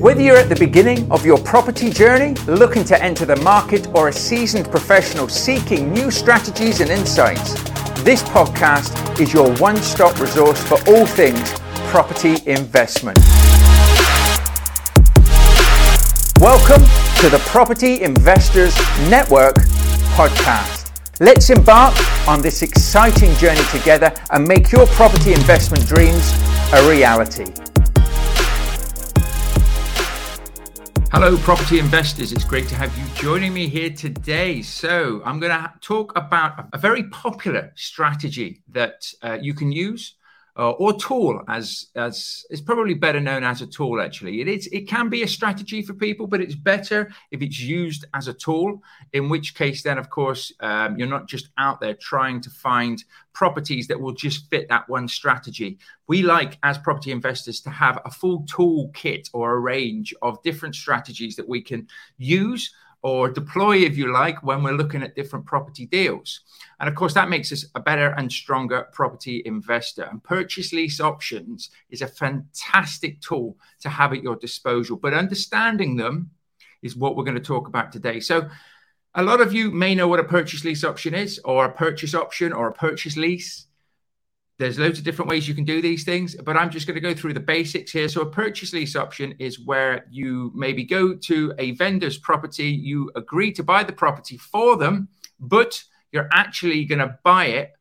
Whether you're at the beginning of your property journey, looking to enter the market, or a seasoned professional seeking new strategies and insights, this podcast is your one stop resource for all things property investment. Welcome to the Property Investors Network podcast. Let's embark on this exciting journey together and make your property investment dreams a reality. Hello, property investors. It's great to have you joining me here today. So, I'm going to talk about a very popular strategy that uh, you can use uh, or tool as as is probably better known as a tool actually. It is it can be a strategy for people but it's better if it's used as a tool in which case then of course um, you're not just out there trying to find properties that will just fit that one strategy. We like as property investors to have a full tool kit or a range of different strategies that we can use or deploy, if you like, when we're looking at different property deals. And of course, that makes us a better and stronger property investor. And purchase lease options is a fantastic tool to have at your disposal. But understanding them is what we're going to talk about today. So, a lot of you may know what a purchase lease option is, or a purchase option, or a purchase lease. There's loads of different ways you can do these things, but I'm just going to go through the basics here. So, a purchase lease option is where you maybe go to a vendor's property, you agree to buy the property for them, but you're actually going to buy it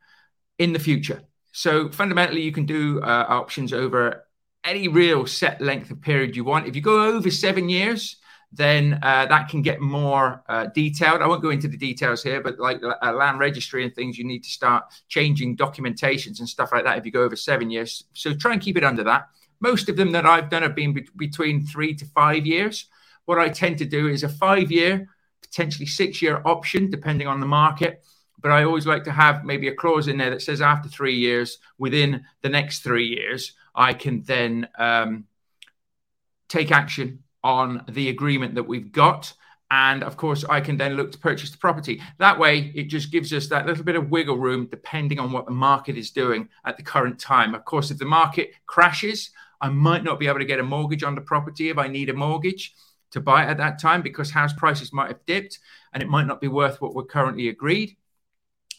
in the future. So, fundamentally, you can do uh, options over any real set length of period you want. If you go over seven years, then uh, that can get more uh, detailed. I won't go into the details here, but like a land registry and things, you need to start changing documentations and stuff like that if you go over seven years. So try and keep it under that. Most of them that I've done have been be- between three to five years. What I tend to do is a five year, potentially six year option, depending on the market. But I always like to have maybe a clause in there that says after three years, within the next three years, I can then um, take action on the agreement that we've got. And of course, I can then look to purchase the property. That way, it just gives us that little bit of wiggle room depending on what the market is doing at the current time. Of course, if the market crashes, I might not be able to get a mortgage on the property if I need a mortgage to buy at that time because house prices might have dipped and it might not be worth what we're currently agreed.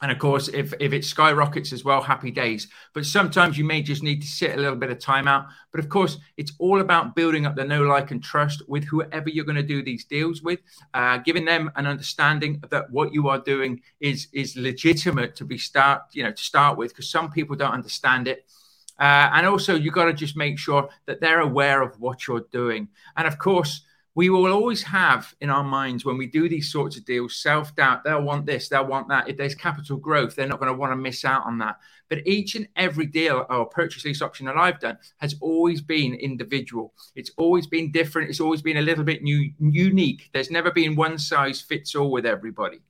And of course, if, if it skyrockets as well, happy days. But sometimes you may just need to sit a little bit of time out. But of course, it's all about building up the know, like, and trust with whoever you're going to do these deals with, uh, giving them an understanding that what you are doing is is legitimate to be start, you know, to start with, because some people don't understand it. Uh, and also, you've got to just make sure that they're aware of what you're doing. And of course, we will always have in our minds when we do these sorts of deals self doubt. They'll want this, they'll want that. If there's capital growth, they're not going to want to miss out on that. But each and every deal or purchase lease option that I've done has always been individual. It's always been different. It's always been a little bit new, unique. There's never been one size fits all with everybody.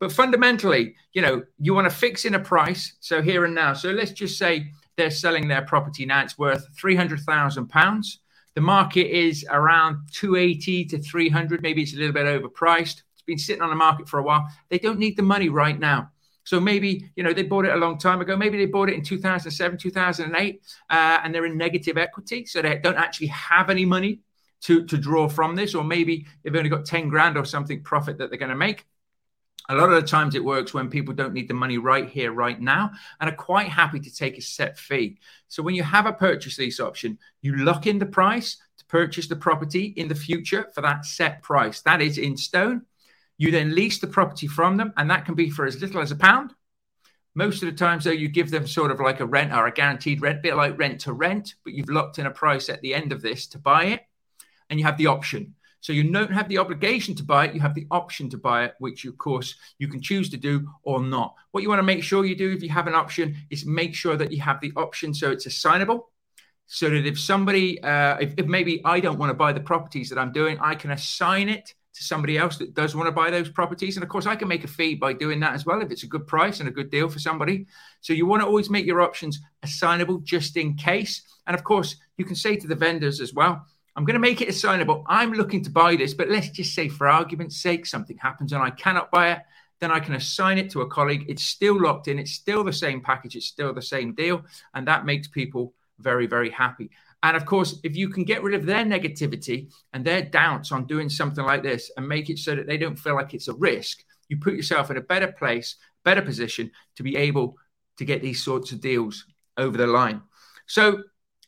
But fundamentally, you know, you want to fix in a price. So here and now. So let's just say they're selling their property now. It's worth three hundred thousand pounds the market is around 280 to 300. Maybe it's a little bit overpriced. It's been sitting on the market for a while. They don't need the money right now. So maybe, you know, they bought it a long time ago. Maybe they bought it in 2007, 2008, uh, and they're in negative equity. So they don't actually have any money to, to draw from this. Or maybe they've only got 10 grand or something profit that they're going to make a lot of the times it works when people don't need the money right here, right now, and are quite happy to take a set fee. So when you have a purchase lease option, you lock in the price to purchase the property in the future for that set price. That is in stone. You then lease the property from them, and that can be for as little as a pound. Most of the times, though, you give them sort of like a rent or a guaranteed rent, bit like rent to rent, but you've locked in a price at the end of this to buy it, and you have the option. So you don't have the obligation to buy it, you have the option to buy it, which of course you can choose to do or not. What you want to make sure you do if you have an option is make sure that you have the option so it's assignable. So that if somebody, uh, if, if maybe I don't want to buy the properties that I'm doing, I can assign it to somebody else that does want to buy those properties. And of course, I can make a fee by doing that as well if it's a good price and a good deal for somebody. So you want to always make your options assignable just in case. And of course, you can say to the vendors as well, I'm going to make it assignable. I'm looking to buy this, but let's just say, for argument's sake, something happens and I cannot buy it. Then I can assign it to a colleague. It's still locked in. It's still the same package. It's still the same deal. And that makes people very, very happy. And of course, if you can get rid of their negativity and their doubts on doing something like this and make it so that they don't feel like it's a risk, you put yourself in a better place, better position to be able to get these sorts of deals over the line. So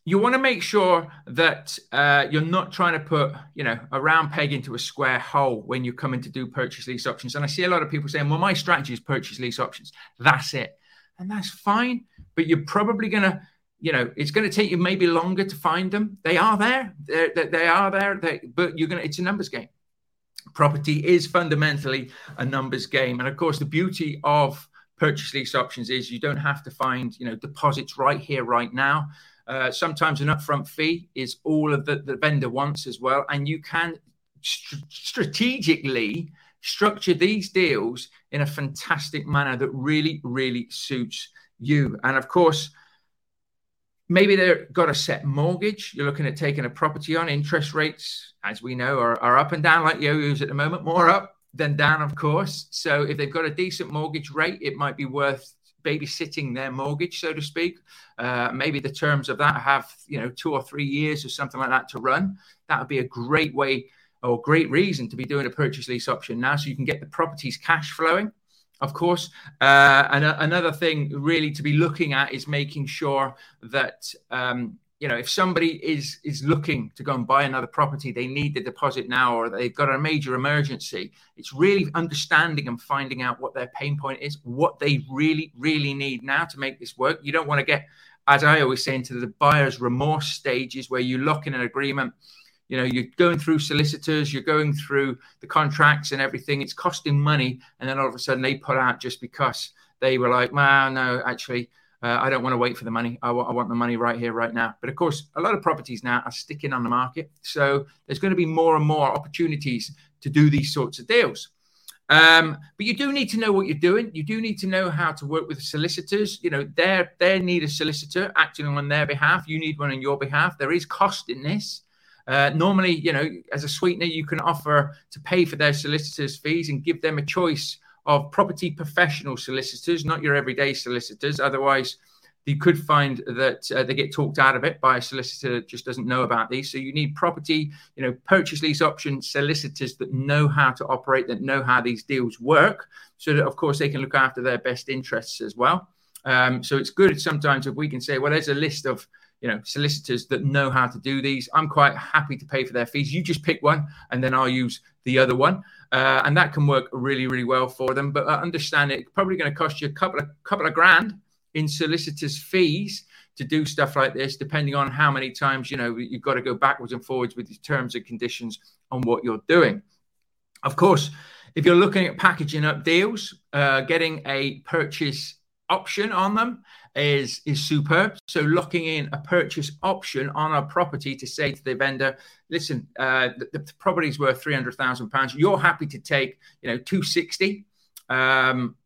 you want to make sure that uh, you're not trying to put, you know, a round peg into a square hole when you're coming to do purchase lease options. And I see a lot of people saying, "Well, my strategy is purchase lease options. That's it," and that's fine. But you're probably going to, you know, it's going to take you maybe longer to find them. They are there. They're, they, are there. They, but you're going to. It's a numbers game. Property is fundamentally a numbers game, and of course, the beauty of purchase lease options is you don't have to find, you know, deposits right here, right now. Uh, sometimes an upfront fee is all of the, the vendor wants as well. And you can st- strategically structure these deals in a fantastic manner that really, really suits you. And of course, maybe they've got a set mortgage. You're looking at taking a property on. Interest rates, as we know, are, are up and down like yo-yos at the moment, more up than down, of course. So if they've got a decent mortgage rate, it might be worth babysitting their mortgage, so to speak. Uh, maybe the terms of that have, you know, two or three years or something like that to run. That would be a great way or great reason to be doing a purchase lease option now so you can get the properties cash flowing. Of course, uh, and a- another thing really to be looking at is making sure that um, you know if somebody is is looking to go and buy another property they need the deposit now or they've got a major emergency it's really understanding and finding out what their pain point is what they really really need now to make this work. You don't want to get as i always say into the buyer's remorse stages where you lock in an agreement you know you're going through solicitors you're going through the contracts and everything it's costing money and then all of a sudden they put out just because they were like man no actually uh, I don't want to wait for the money. I, w- I want the money right here, right now. But of course, a lot of properties now are sticking on the market. So there's going to be more and more opportunities to do these sorts of deals. Um, but you do need to know what you're doing. You do need to know how to work with solicitors. You know, they they need a solicitor acting on their behalf. You need one on your behalf. There is cost in this. Uh, normally, you know, as a sweetener, you can offer to pay for their solicitors' fees and give them a choice of property professional solicitors, not your everyday solicitors. Otherwise, you could find that uh, they get talked out of it by a solicitor that just doesn't know about these. So you need property, you know, purchase lease option solicitors that know how to operate, that know how these deals work, so that of course they can look after their best interests as well. Um, so it's good sometimes if we can say, well, there's a list of you know solicitors that know how to do these. I'm quite happy to pay for their fees. You just pick one, and then I'll use the other one uh, and that can work really, really well for them. But I understand it's probably going to cost you a couple of couple of grand in solicitors' fees to do stuff like this, depending on how many times you know you've got to go backwards and forwards with the terms and conditions on what you're doing. Of course, if you're looking at packaging up deals, uh, getting a purchase option on them is is superb. So locking in a purchase option on a property to say to the vendor, listen, uh, the, the property's worth three hundred thousand pounds. You're happy to take, you know, two sixty. Um,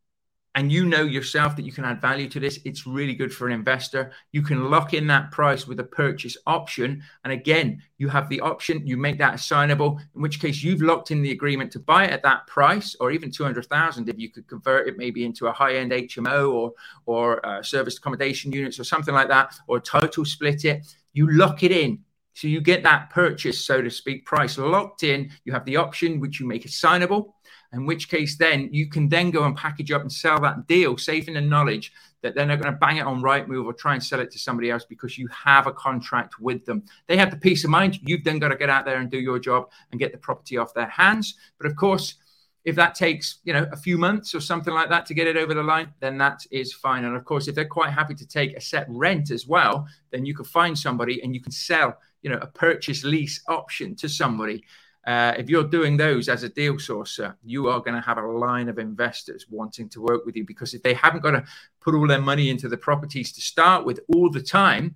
and you know yourself that you can add value to this, it's really good for an investor. You can lock in that price with a purchase option. And again, you have the option, you make that assignable, in which case you've locked in the agreement to buy it at that price, or even 200,000 if you could convert it maybe into a high end HMO or, or uh, service accommodation units or something like that, or total split it. You lock it in. So you get that purchase, so to speak, price locked in. You have the option, which you make assignable in which case then you can then go and package up and sell that deal, safe in the knowledge that they're not going to bang it on Rightmove or try and sell it to somebody else because you have a contract with them. They have the peace of mind. You've then got to get out there and do your job and get the property off their hands. But of course, if that takes you know a few months or something like that to get it over the line then that is fine and of course if they're quite happy to take a set rent as well then you can find somebody and you can sell you know a purchase lease option to somebody uh, if you're doing those as a deal sourcer, you are going to have a line of investors wanting to work with you because if they haven't got to put all their money into the properties to start with all the time,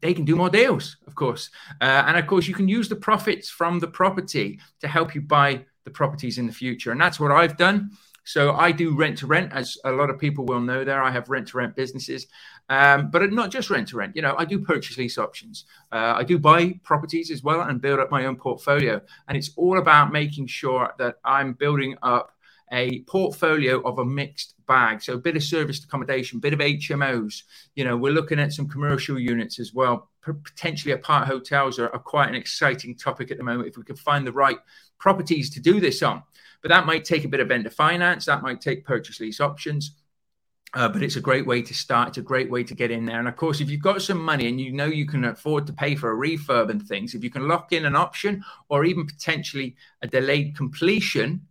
they can do more deals, of course. Uh, and of course, you can use the profits from the property to help you buy the properties in the future. And that's what I've done. So I do rent to rent, as a lot of people will know. There, I have rent to rent businesses, um, but not just rent to rent. You know, I do purchase lease options. Uh, I do buy properties as well and build up my own portfolio. And it's all about making sure that I'm building up a portfolio of a mixed bag. So a bit of serviced accommodation, bit of HMOs. You know, we're looking at some commercial units as well. Potentially apart hotels are, are quite an exciting topic at the moment if we can find the right properties to do this on. But that might take a bit of vendor finance, that might take purchase lease options. Uh, but it's a great way to start. It's a great way to get in there. And of course, if you've got some money and you know you can afford to pay for a refurb and things, if you can lock in an option or even potentially a delayed completion,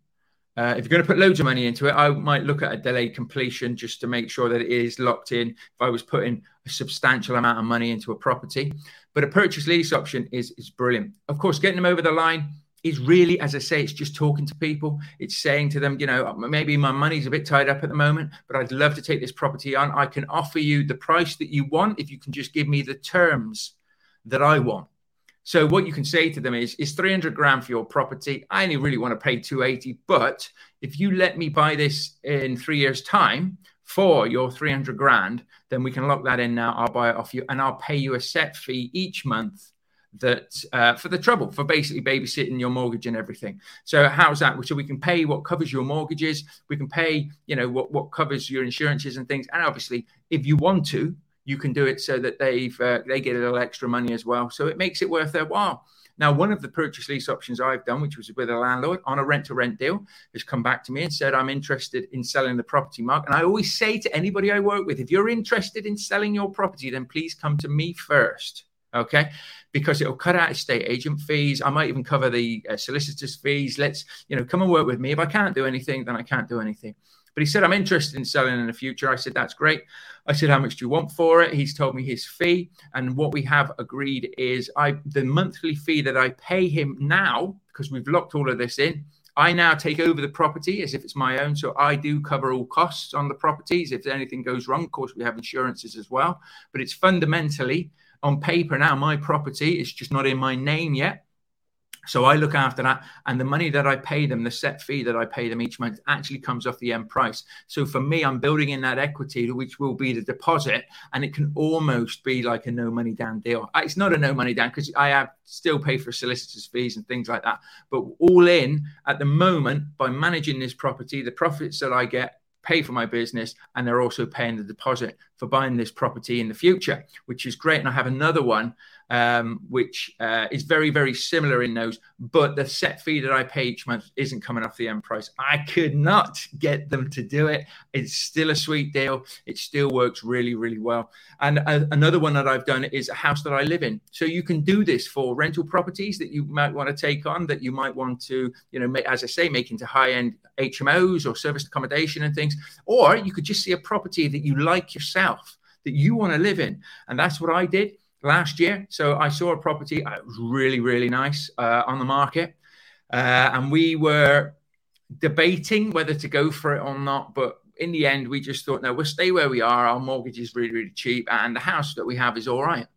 uh, if you're going to put loads of money into it, I might look at a delayed completion just to make sure that it is locked in. If I was putting a substantial amount of money into a property, but a purchase lease option is is brilliant. Of course, getting them over the line is really, as I say, it's just talking to people. It's saying to them, you know, maybe my money's a bit tied up at the moment, but I'd love to take this property on. I can offer you the price that you want if you can just give me the terms that I want. So what you can say to them is, is 300 grand for your property. I only really want to pay 280, but if you let me buy this in three years' time for your 300 grand, then we can lock that in now. I'll buy it off you and I'll pay you a set fee each month that uh, for the trouble for basically babysitting your mortgage and everything. So how's that? So we can pay what covers your mortgages. We can pay, you know, what what covers your insurances and things. And obviously, if you want to, you can do it so that they've uh, they get a little extra money as well. So it makes it worth their while. Now, one of the purchase lease options I've done, which was with a landlord on a rent to rent deal, has come back to me and said, I'm interested in selling the property, Mark. And I always say to anybody I work with, if you're interested in selling your property, then please come to me first. Okay because it'll cut out estate agent fees. I might even cover the uh, solicitor's fees. Let's, you know, come and work with me. If I can't do anything, then I can't do anything. But he said, I'm interested in selling in the future. I said, that's great. I said, how much do you want for it? He's told me his fee. And what we have agreed is I the monthly fee that I pay him now, because we've locked all of this in, I now take over the property as if it's my own. So I do cover all costs on the properties. If anything goes wrong, of course, we have insurances as well. But it's fundamentally on paper now, my property is just not in my name yet. So I look after that, and the money that I pay them, the set fee that I pay them each month, actually comes off the end price. So for me, I'm building in that equity, which will be the deposit, and it can almost be like a no money down deal. Uh, it's not a no money down because I have still pay for solicitors' fees and things like that. But all in at the moment, by managing this property, the profits that I get pay for my business and they're also paying the deposit for buying this property in the future, which is great. And I have another one um, which uh, is very, very similar in those, but the set fee that I pay each month isn't coming off the end price. I could not get them to do it. It's still a sweet deal. It still works really, really well. And uh, another one that I've done is a house that I live in. So you can do this for rental properties that you might want to take on, that you might want to, you know, make, as I say, make into high end HMOs or serviced accommodation and things. Or you could just see a property that you like yourself that you want to live in. And that's what I did last year. So I saw a property, uh, it was really, really nice uh, on the market. Uh, and we were debating whether to go for it or not. But in the end, we just thought, no, we'll stay where we are. Our mortgage is really, really cheap. And the house that we have is all right.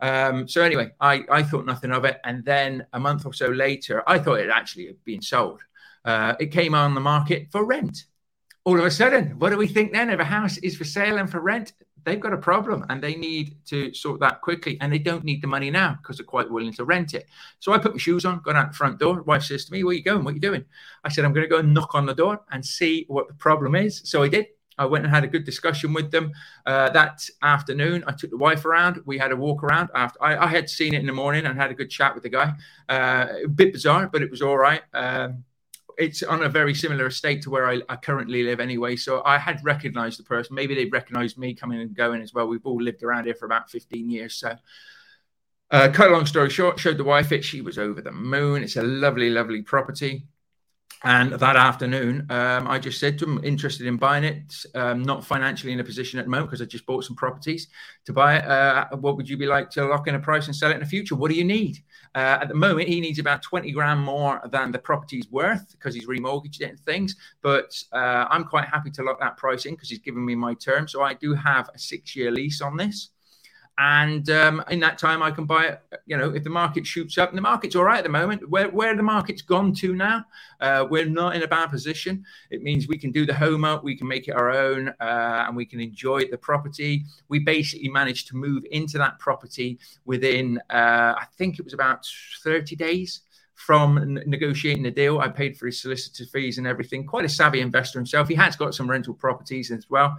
Um, so anyway, I, I thought nothing of it. And then a month or so later, I thought it actually had been sold. Uh, it came on the market for rent. All of a sudden, what do we think then? If a house is for sale and for rent, they've got a problem and they need to sort that quickly and they don't need the money now because they're quite willing to rent it. So I put my shoes on, got out the front door. Wife says to me, Where are you going? What are you doing? I said, I'm going to go and knock on the door and see what the problem is. So I did. I went and had a good discussion with them uh, that afternoon. I took the wife around. We had a walk around. After I, I had seen it in the morning and had a good chat with the guy. Uh, a bit bizarre, but it was all right. Um, it's on a very similar estate to where I, I, currently live anyway. So I had recognized the person. Maybe they recognized me coming and going as well. We've all lived around here for about 15 years. So, uh, cut a long story short, showed the wife it. She was over the moon. It's a lovely, lovely property. And that afternoon, um, I just said to him, interested in buying it, um, not financially in a position at the moment because I just bought some properties to buy it. Uh, what would you be like to lock in a price and sell it in the future? What do you need? Uh, at the moment, he needs about 20 grand more than the property's worth because he's remortgaged it and things. But uh, I'm quite happy to lock that price in because he's given me my term. So I do have a six year lease on this and um, in that time I can buy it. You know, if the market shoots up, and the market's all right at the moment. Where where the market's gone to now, uh, we're not in a bad position. It means we can do the home up, we can make it our own, uh, and we can enjoy the property. We basically managed to move into that property within, uh, I think it was about thirty days from negotiating the deal. I paid for his solicitor fees and everything. Quite a savvy investor himself. He has got some rental properties as well.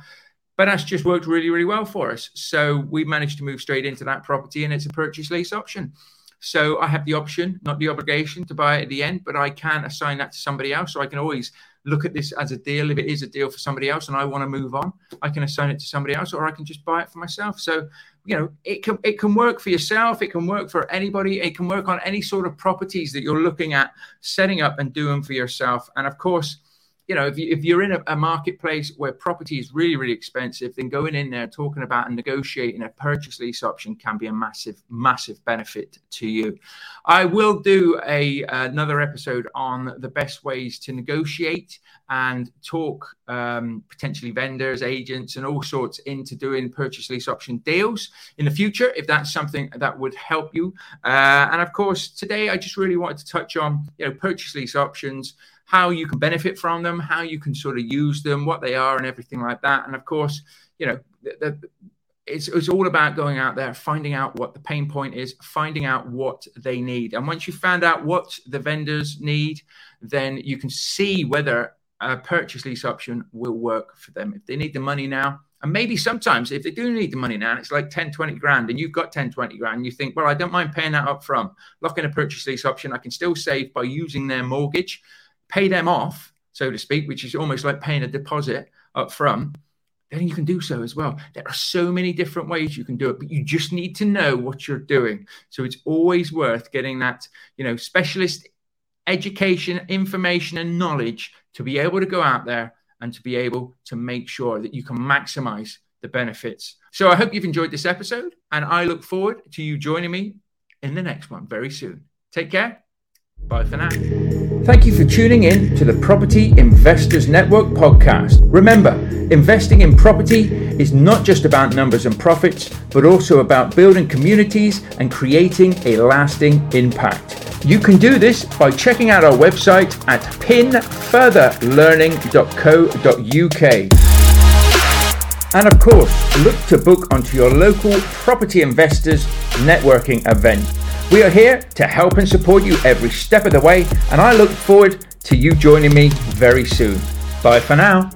But that's just worked really, really well for us. So we managed to move straight into that property, and it's a purchase lease option. So I have the option, not the obligation to buy it at the end, but I can assign that to somebody else. So I can always look at this as a deal. If it is a deal for somebody else and I want to move on, I can assign it to somebody else or I can just buy it for myself. So, you know, it can it can work for yourself, it can work for anybody, it can work on any sort of properties that you're looking at setting up and doing for yourself. And of course, you know, if, you, if you're in a, a, marketplace where property is really, really expensive, then going in there talking about and negotiating a purchase lease option can be a massive, massive benefit to you. I will do a another episode on the best ways to negotiate and talk um, potentially vendors, agents, and all sorts into doing purchase lease option deals in the future, if that's something that would help you. Uh, and of course, today I just really wanted to touch on, you know, purchase lease options how you can benefit from them, how you can sort of use them, what they are, and everything like that. And of course, you know, the, the, it's, it's all about going out there, finding out what the pain point is, finding out what they need. And once you found out what the vendors need, then you can see whether a purchase lease option will work for them. If they need the money now, and maybe sometimes if they do need the money now, it's like 10, 20 grand, and you've got 10, 20 grand, and you think, well, I don't mind paying that up front. Lock in a purchase lease option. I can still save by using their mortgage pay them off, so to speak, which is almost like paying a deposit up front, then you can do so as well. There are so many different ways you can do it, but you just need to know what you're doing. So it's always worth getting that, you know, specialist education, information, and knowledge to be able to go out there and to be able to make sure that you can maximize the benefits. So I hope you've enjoyed this episode, and I look forward to you joining me in the next one very soon. Take care. Bye for now. Thank you for tuning in to the Property Investors Network podcast. Remember, investing in property is not just about numbers and profits, but also about building communities and creating a lasting impact. You can do this by checking out our website at pinfurtherlearning.co.uk. And of course, look to book onto your local Property Investors Networking event. We are here to help and support you every step of the way, and I look forward to you joining me very soon. Bye for now.